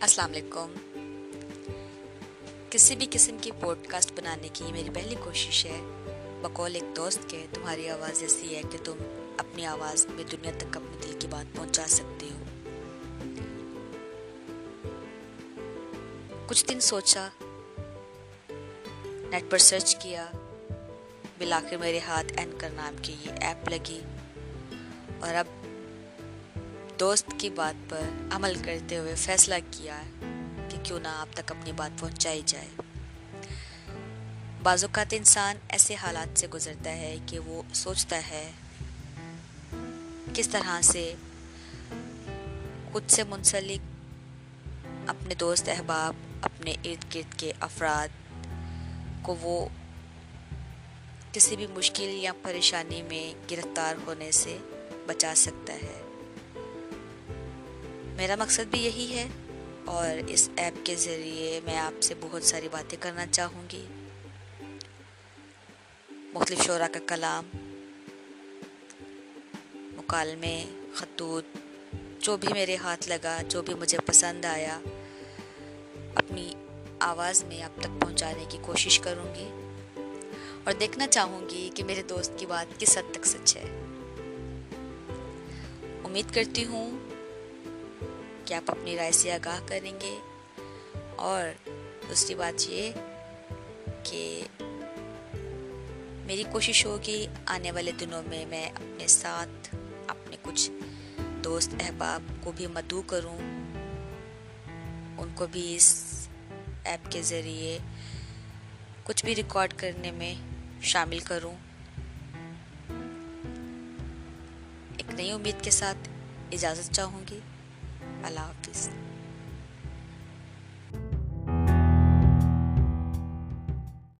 السلام علیکم۔ کسی بھی قسم کی پوڈ کاسٹ بنانے کی میری پہلی کوشش ہے۔ بقول ایک دوست کے، تمہاری آواز ایسی ہے کہ تم اپنی آواز میں دنیا تک اپنے دل کی بات پہنچا سکتے ہو۔ کچھ دن سوچا، نیٹ پر سرچ کیا، بلاخر میرے ہاتھ اینکر نام کی یہ ایپ لگی۔ اور اب دوست کی بات پر عمل کرتے ہوئے فیصلہ کیا کہ کیوں نہ آپ تک اپنی بات پہنچائی جائے۔ بعض اوقات انسان ایسے حالات سے گزرتا ہے کہ وہ سوچتا ہے کس طرح سے خود سے منسلک اپنے دوست احباب، اپنے ارد گرد کے افراد کو وہ کسی بھی مشکل یا پریشانی میں گرفتار ہونے سے بچا سکتا ہے۔ میرا مقصد بھی یہی ہے اور اس ایپ کے ذریعے میں آپ سے بہت ساری باتیں کرنا چاہوں گی۔ مختلف شعرا کا کلام، مکالمے، خطوط، جو بھی میرے ہاتھ لگا، جو بھی مجھے پسند آیا، اپنی آواز میں اب تک پہنچانے کی کوشش کروں گی۔ اور دیکھنا چاہوں گی کہ میرے دوست کی بات کس حد تک سچ ہے۔ امید کرتی ہوں کہ آپ اپنی رائے سے آگاہ کریں گے۔ اور دوسری بات یہ کہ میری کوشش ہوگی آنے والے دنوں میں میں اپنے ساتھ اپنے کچھ دوست احباب کو بھی مدعو کروں۔ ان کو بھی اس ایپ کے ذریعے کچھ بھی ریکارڈ کرنے میں شامل کروں۔ ایک نئی امید کے ساتھ اجازت چاہوں گی۔ اللہ حافظ